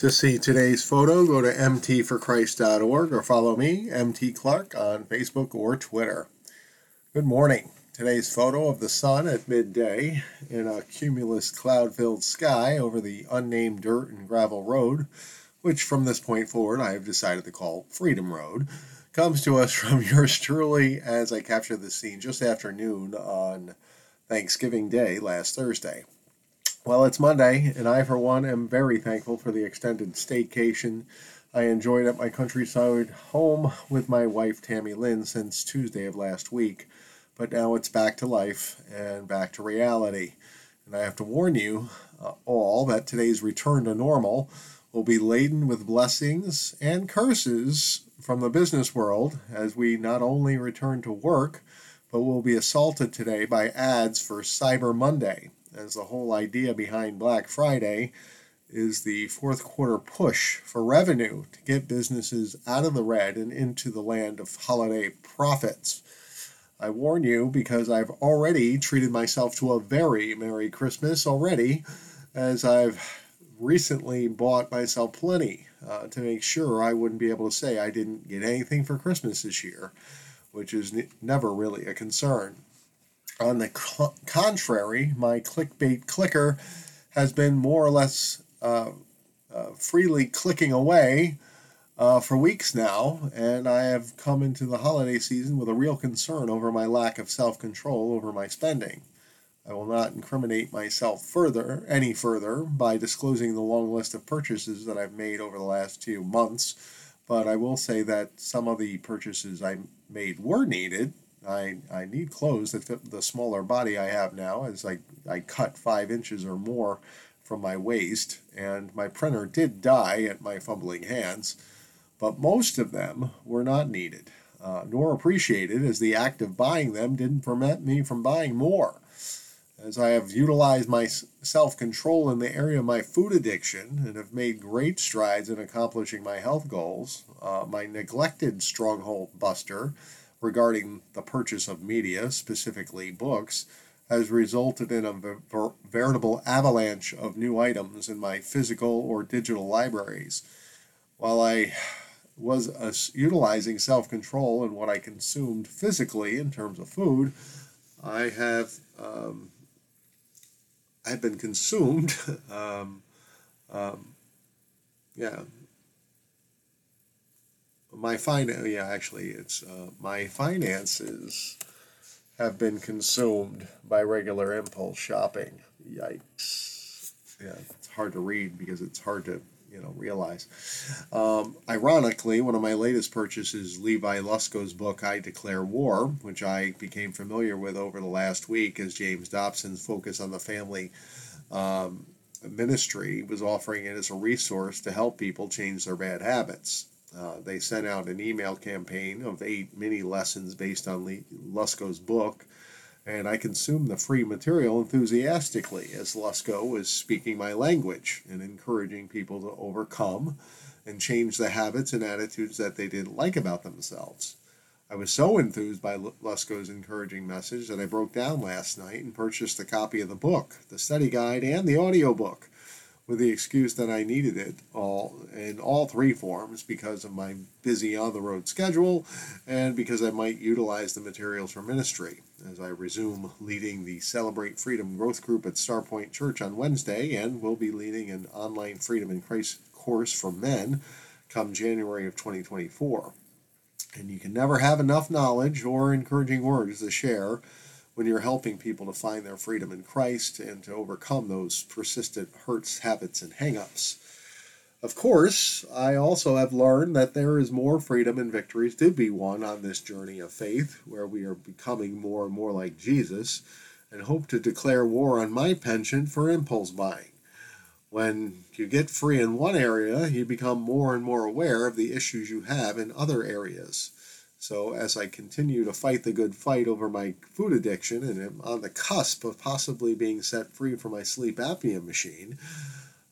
To see today's photo, go to mtforchrist.org or follow me, MT Clark, on Facebook or Twitter. Good morning. Today's photo of the sun at midday in a cumulus cloud filled sky over the unnamed dirt and gravel road, which from this point forward I have decided to call Freedom Road, comes to us from yours truly as I capture this scene just after noon on Thanksgiving Day last Thursday. Well, it's Monday, and I, for one, am very thankful for the extended staycation I enjoyed at my countryside home with my wife, Tammy Lynn, since Tuesday of last week. But now it's back to life and back to reality. And I have to warn you uh, all that today's return to normal will be laden with blessings and curses from the business world as we not only return to work, but will be assaulted today by ads for Cyber Monday as the whole idea behind Black Friday is the fourth quarter push for revenue to get businesses out of the red and into the land of holiday profits. I warn you because I've already treated myself to a very Merry Christmas already, as I've recently bought myself plenty uh, to make sure I wouldn't be able to say I didn't get anything for Christmas this year, which is never really a concern. On the contrary, my clickbait clicker has been more or less uh, uh, freely clicking away uh, for weeks now, and I have come into the holiday season with a real concern over my lack of self control over my spending. I will not incriminate myself further, any further, by disclosing the long list of purchases that I've made over the last few months, but I will say that some of the purchases I made were needed, I, I need clothes that fit the smaller body I have now as I, I cut five inches or more from my waist, and my printer did die at my fumbling hands, but most of them were not needed, uh, nor appreciated, as the act of buying them didn't prevent me from buying more. As I have utilized my self control in the area of my food addiction and have made great strides in accomplishing my health goals, uh, my neglected stronghold buster regarding the purchase of media, specifically books, has resulted in a ver- veritable avalanche of new items in my physical or digital libraries. While I was uh, utilizing self control in what I consumed physically in terms of food, I have um, I've been consumed. um, um, yeah, my fin- yeah actually it's uh, my finances have been consumed by regular impulse shopping. Yikes. Yeah it's hard to read because it's hard to you know realize. Um, ironically one of my latest purchases levi lusko's book i declare war which i became familiar with over the last week as james dobson's focus on the family um, ministry was offering it as a resource to help people change their bad habits uh, they sent out an email campaign of eight mini lessons based on Lusko's book, and I consumed the free material enthusiastically as Lusko was speaking my language and encouraging people to overcome and change the habits and attitudes that they didn't like about themselves. I was so enthused by Lusko's encouraging message that I broke down last night and purchased a copy of the book, the study guide, and the audiobook with the excuse that I needed it all in all three forms because of my busy on the road schedule and because I might utilize the materials for ministry as I resume leading the Celebrate Freedom Growth Group at Starpoint Church on Wednesday and will be leading an online Freedom in Christ course for men come January of 2024. And you can never have enough knowledge or encouraging words to share when you're helping people to find their freedom in Christ and to overcome those persistent hurts, habits, and hangups. Of course, I also have learned that there is more freedom and victories to be won on this journey of faith, where we are becoming more and more like Jesus, and hope to declare war on my penchant for impulse buying. When you get free in one area, you become more and more aware of the issues you have in other areas. So, as I continue to fight the good fight over my food addiction and am on the cusp of possibly being set free from my sleep apnea machine,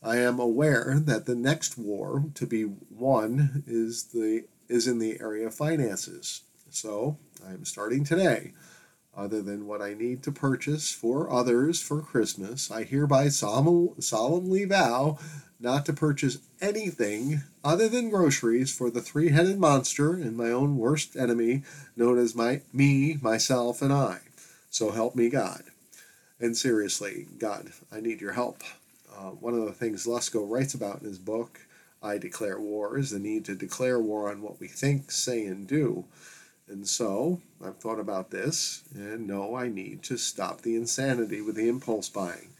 I am aware that the next war to be won is the is in the area of finances. So, I'm starting today. Other than what I need to purchase for others for Christmas, I hereby solemnly vow not to purchase anything other than groceries for the three headed monster and my own worst enemy, known as my me, myself, and I. So help me God. And seriously, God, I need your help. Uh, one of the things Lusko writes about in his book, I Declare War, is the need to declare war on what we think, say, and do. And so I've thought about this and know I need to stop the insanity with the impulse buying.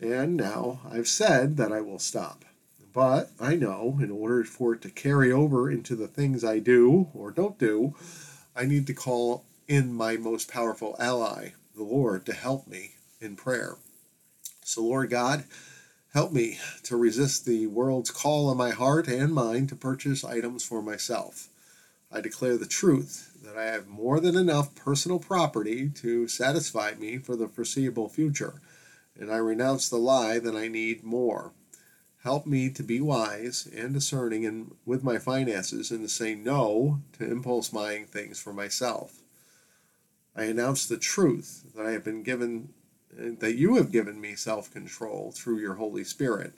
And now I've said that I will stop. But I know in order for it to carry over into the things I do or don't do, I need to call in my most powerful ally, the Lord, to help me in prayer. So, Lord God, help me to resist the world's call on my heart and mind to purchase items for myself. I declare the truth that I have more than enough personal property to satisfy me for the foreseeable future, and I renounce the lie that I need more. Help me to be wise and discerning in, with my finances and to say no to impulse buying things for myself. I announce the truth that I have been given, that you have given me self control through your Holy Spirit,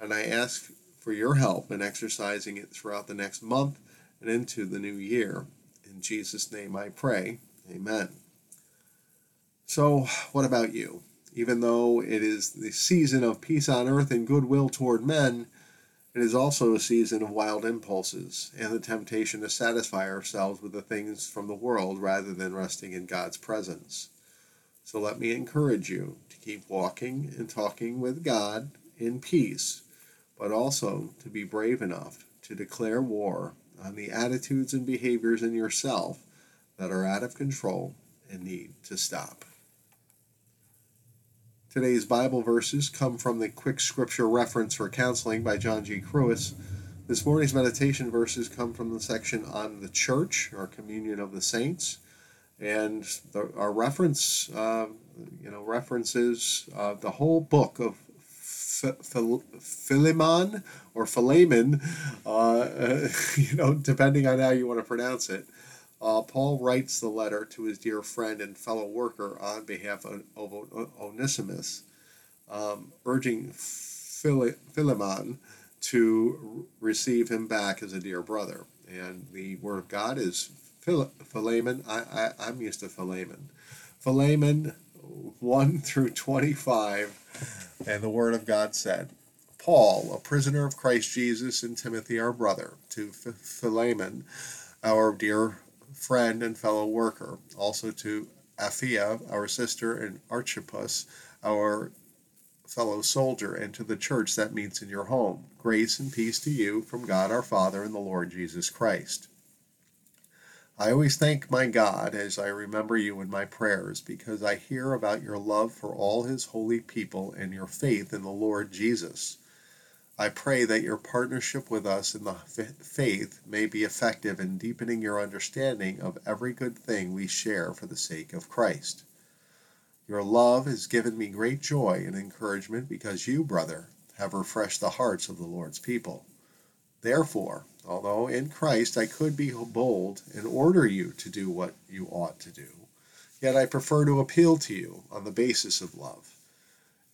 and I ask for your help in exercising it throughout the next month and into the new year. In Jesus' name I pray. Amen. So, what about you? Even though it is the season of peace on earth and goodwill toward men, it is also a season of wild impulses and the temptation to satisfy ourselves with the things from the world rather than resting in God's presence. So let me encourage you to keep walking and talking with God in peace, but also to be brave enough to declare war on the attitudes and behaviors in yourself that are out of control and need to stop. Today's Bible verses come from the Quick Scripture Reference for Counseling by John G. Kruis. This morning's meditation verses come from the section on the church, or communion of the saints, and the, our reference, uh, you know, references uh, the whole book of Philemon or Philemon, uh, you know, depending on how you want to pronounce it. Uh, Paul writes the letter to his dear friend and fellow worker on behalf of, Onesimus, um, urging Philemon to receive him back as a dear brother. And the word of God is Philemon. I, I, I'm used to Philemon. Philemon 1 through 25 and the Word of God said, Paul, a prisoner of Christ Jesus, and Timothy, our brother, to Philemon, our dear friend and fellow worker, also to Apphia, our sister, and Archippus, our fellow soldier, and to the church that meets in your home. Grace and peace to you from God our Father and the Lord Jesus Christ. I always thank my God as I remember you in my prayers because I hear about your love for all his holy people and your faith in the Lord Jesus. I pray that your partnership with us in the faith may be effective in deepening your understanding of every good thing we share for the sake of Christ. Your love has given me great joy and encouragement because you, brother, have refreshed the hearts of the Lord's people. Therefore, although in Christ I could be bold and order you to do what you ought to do, yet I prefer to appeal to you on the basis of love.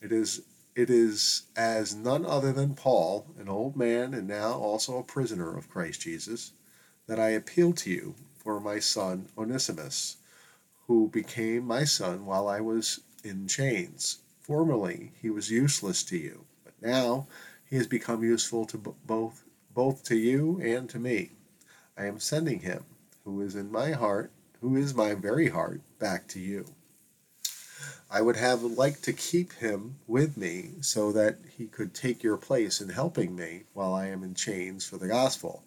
It is it is as none other than Paul, an old man and now also a prisoner of Christ Jesus, that I appeal to you for my son Onesimus, who became my son while I was in chains. Formerly he was useless to you, but now he has become useful to both both to you and to me. I am sending him, who is in my heart, who is my very heart, back to you. I would have liked to keep him with me so that he could take your place in helping me while I am in chains for the gospel.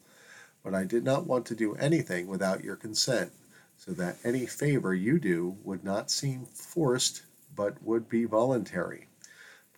But I did not want to do anything without your consent, so that any favor you do would not seem forced but would be voluntary.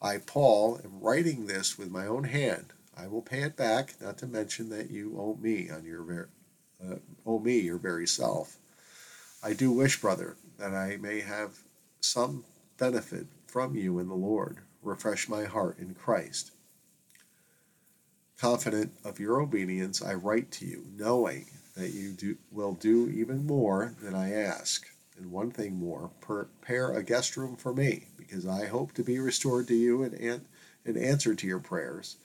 I, Paul, am writing this with my own hand. I will pay it back, not to mention that you owe me on your ver- uh, owe me your very self. I do wish, brother, that I may have some benefit from you in the Lord. Refresh my heart in Christ. Confident of your obedience, I write to you, knowing that you do, will do even more than I ask. And one thing more, prepare a guest room for me, because I hope to be restored to you and, and, and answer to your prayers.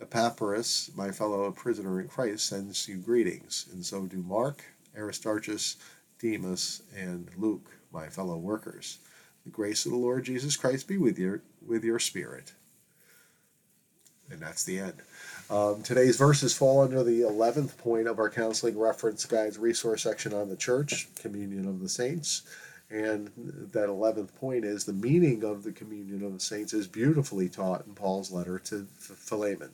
Epaphras, my fellow prisoner in Christ, sends you greetings, and so do Mark, Aristarchus, Demas, and Luke, my fellow workers. The grace of the Lord Jesus Christ be with your with your spirit. And that's the end. Um, today's verses fall under the 11th point of our Counseling Reference Guides resource section on the church, Communion of the Saints. And that 11th point is the meaning of the communion of the saints is beautifully taught in Paul's letter to Philemon.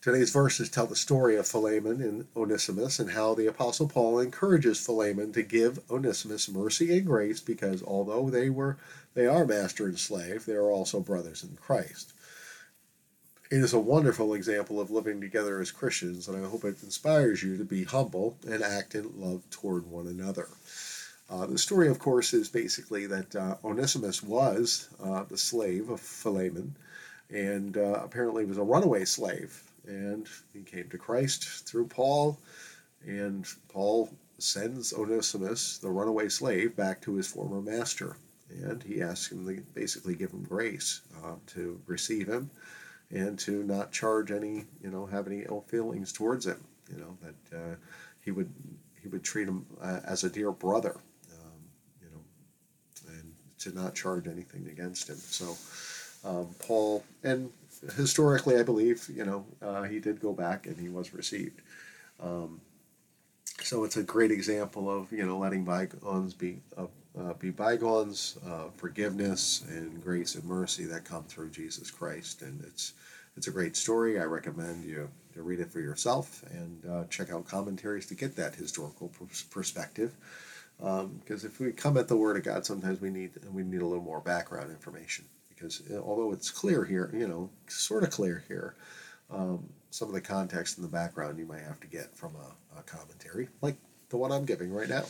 Today's verses tell the story of Philemon and Onesimus and how the Apostle Paul encourages Philemon to give Onesimus mercy and grace because although they were they are master and slave, they are also brothers in Christ. It is a wonderful example of living together as Christians, and I hope it inspires you to be humble and act in love toward one another. Uh, the story, of course, is basically that uh, Onesimus was uh, the slave of Philemon and uh, apparently was a runaway slave. And he came to Christ through Paul, and Paul sends Onesimus, the runaway slave, back to his former master. And he asks him to basically give him grace uh, to receive him and to not charge any, you know, have any ill feelings towards him. You know that he would he would treat him as a dear brother, um, you know, and to not charge anything against him. So um, Paul and historically, I believe, you know, uh, he did go back and he was received. Um, so it's a great example of you know letting bygones be uh, uh, be bygones, uh, forgiveness and grace and mercy that come through Jesus Christ, and it's it's a great story. I recommend you to read it for yourself and uh, check out commentaries to get that historical perspective. Because um, if we come at the Word of God, sometimes we need we need a little more background information. Because although it's clear here, you know, sort of clear here, um, some of the context in the background you might have to get from a, a commentary, like the one I'm giving right now.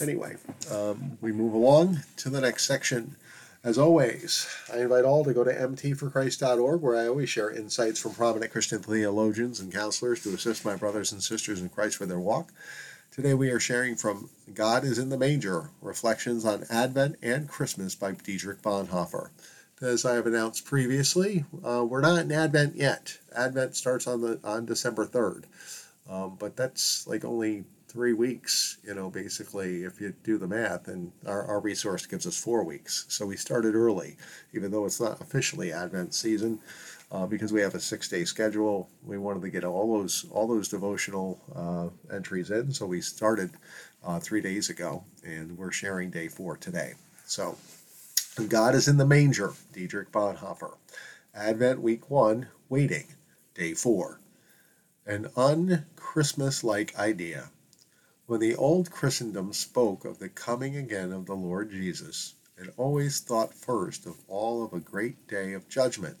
Anyway, um, we move along to the next section. As always, I invite all to go to mtforchrist.org, where I always share insights from prominent Christian theologians and counselors to assist my brothers and sisters in Christ with their walk. Today we are sharing from God is in the Manger Reflections on Advent and Christmas by Dietrich Bonhoeffer. As I have announced previously, uh, we're not in Advent yet. Advent starts on the on December 3rd, um, but that's like only three weeks, you know, basically, if you do the math, and our, our resource gives us four weeks. So we started early, even though it's not officially Advent season, uh, because we have a six day schedule. We wanted to get all those all those devotional uh, entries in, so we started uh, three days ago, and we're sharing day four today. So, God is in the manger, Dietrich Bonhoeffer. Advent week one, waiting, day four. An un Christmas like idea. When the old Christendom spoke of the coming again of the Lord Jesus, it always thought first of all of a great day of judgment.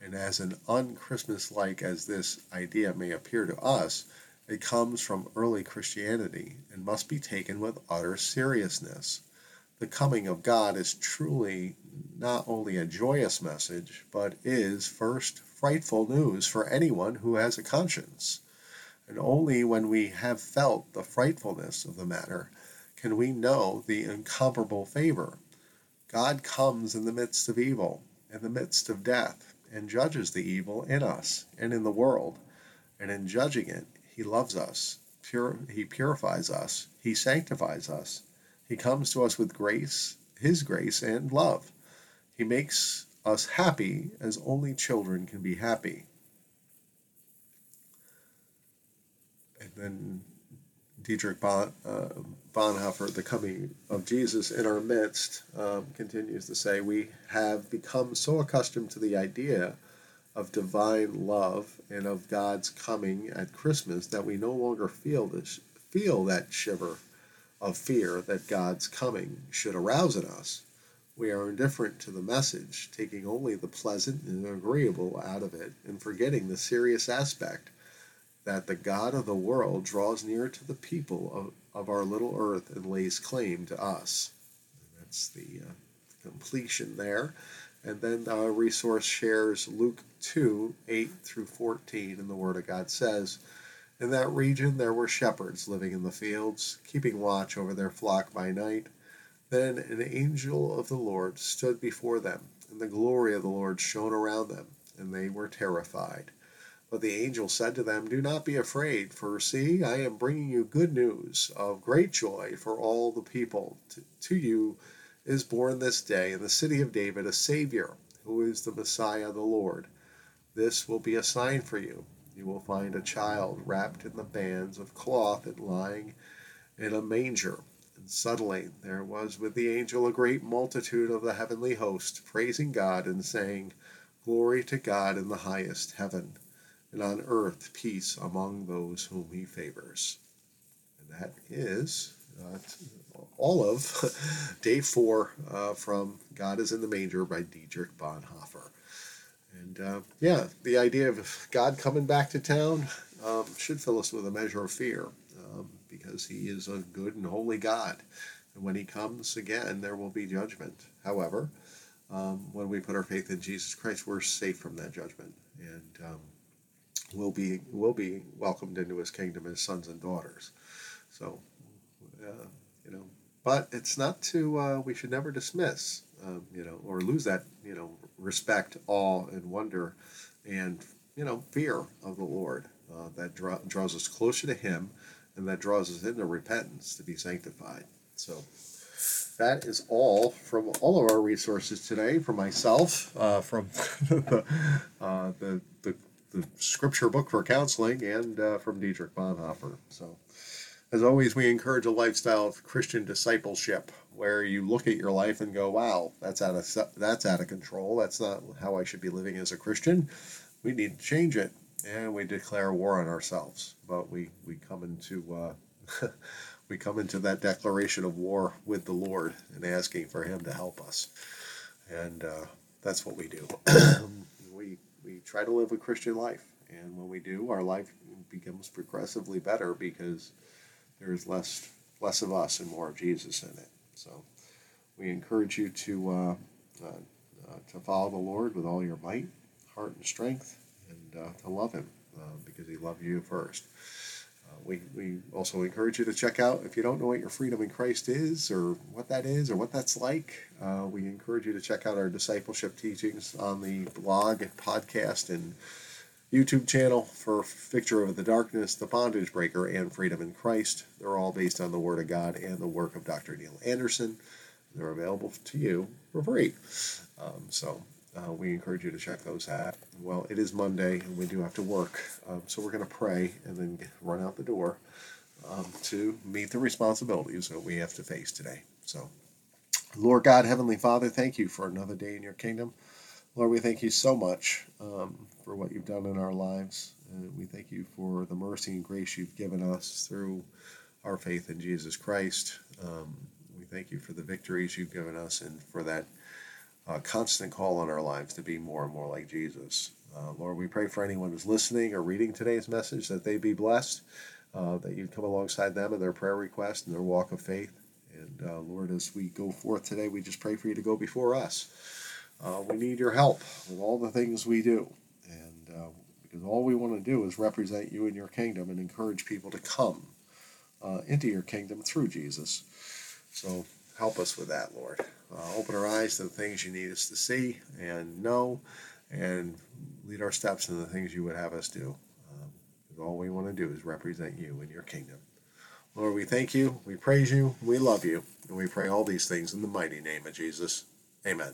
And as an un-Christmas like as this idea may appear to us, it comes from early Christianity and must be taken with utter seriousness. The coming of God is truly not only a joyous message, but is first frightful news for anyone who has a conscience. And only when we have felt the frightfulness of the matter can we know the incomparable favor. God comes in the midst of evil, in the midst of death, and judges the evil in us and in the world. And in judging it, He loves us, He purifies us, He sanctifies us. He comes to us with grace, His grace and love. He makes us happy as only children can be happy. and then Dietrich bon, uh, Bonhoeffer, the coming of Jesus in our midst, um, continues to say, We have become so accustomed to the idea of divine love and of God's coming at Christmas that we no longer feel this, feel that shiver of fear that God's coming should arouse in us. We are indifferent to the message, taking only the pleasant and agreeable out of it, and forgetting the serious aspect that the God of the world draws near to the people of, of our little earth and lays claim to us. And that's the uh, completion there. And then our resource shares Luke 2 8 through 14, and the Word of God says, In that region there were shepherds living in the fields, keeping watch over their flock by night. Then an angel of the Lord stood before them, and the glory of the Lord shone around them, and they were terrified. But the angel said to them, Do not be afraid, for see, I am bringing you good news of great joy for all the people. To, you is born this day in the city of David a Savior, who is the Messiah, the Lord. This will be a sign for you. You will find a child wrapped in the bands of cloth and lying in a manger. And suddenly there was with the angel a great multitude of the heavenly host, praising God and saying, Glory to God in the highest heaven, and on earth peace among those whom he favors. And that is uh, all of day four uh, from God is in the Manger by Dietrich Bonhoeffer. And uh, yeah, the idea of God coming back to town um, should fill us with a measure of fear because he is a good and holy God. And when he comes again, there will be judgment. However, um, when we put our faith in Jesus Christ, we're safe from that judgment, and we'll be will be welcomed into His kingdom as sons and daughters. So, uh, you know, but it's not to uh, we should never dismiss, um, you know, or lose that you know respect, awe, and wonder, and you know fear of the Lord uh, that draw, draws us closer to Him and that draws us into repentance to be sanctified. So that is all from all of our resources today. From myself, uh, from the, uh, the, the, the scripture book for counseling, and uh, from Dietrich Bonhoeffer. So, as always, we encourage a lifestyle of Christian discipleship where you look at your life and go, "Wow, that's out of that's out of control. That's not how I should be living as a Christian. We need to change it." and we declare war on ourselves. But we we come into uh, we come into that declaration of war with the Lord and asking for Him to help us, and uh, that's what we do. try to live a Christian life, and when we do, our life becomes progressively better because there's less less of us and more of Jesus in it. So we encourage you to uh, uh, uh to follow the Lord with all your might, heart, and strength and uh, to love Him uh, because He loved you first. We, we also encourage you to check out if you don't know what your freedom in Christ is or what that is or what that's like. Uh, we encourage you to check out our discipleship teachings on the blog, podcast, and YouTube channel for Victory Over the Darkness, The Bondage Breaker, and Freedom in Christ. They're all based on the Word of God and the work of Dr. Neil Anderson. They're available to you for free. Um, so uh, we encourage you to check those out. Well, it is Monday and we do have to work, um, so we're going to pray and then run out the door um, to meet the responsibilities that we have to face today. So, Lord God, Heavenly Father, thank you for another day in your kingdom. Lord, we thank you so much um, for what you've done in our lives. And we thank you for the mercy and grace you've given us through our faith in Jesus Christ. Um, we thank you for the victories you've given us and for that a constant call on our lives to be more and more like Jesus. Uh, Lord, we pray for anyone who's listening or reading today's message that they be blessed, uh, that you come alongside them in their prayer request and their walk of faith. And uh, Lord, as we go forth today, we just pray for you to go before us. Uh, we need your help with all the things we do. And uh, because all we want to do is represent you in your kingdom and encourage people to come uh, into your kingdom through Jesus. So help us with that, Lord. Uh, open our eyes to the things you need us to see and know, and lead our steps in the things you would have us do. Um, all we want to do is represent you in your kingdom. Lord, we thank you, we praise you, we love you, and we pray all these things in the mighty name of Jesus. Amen.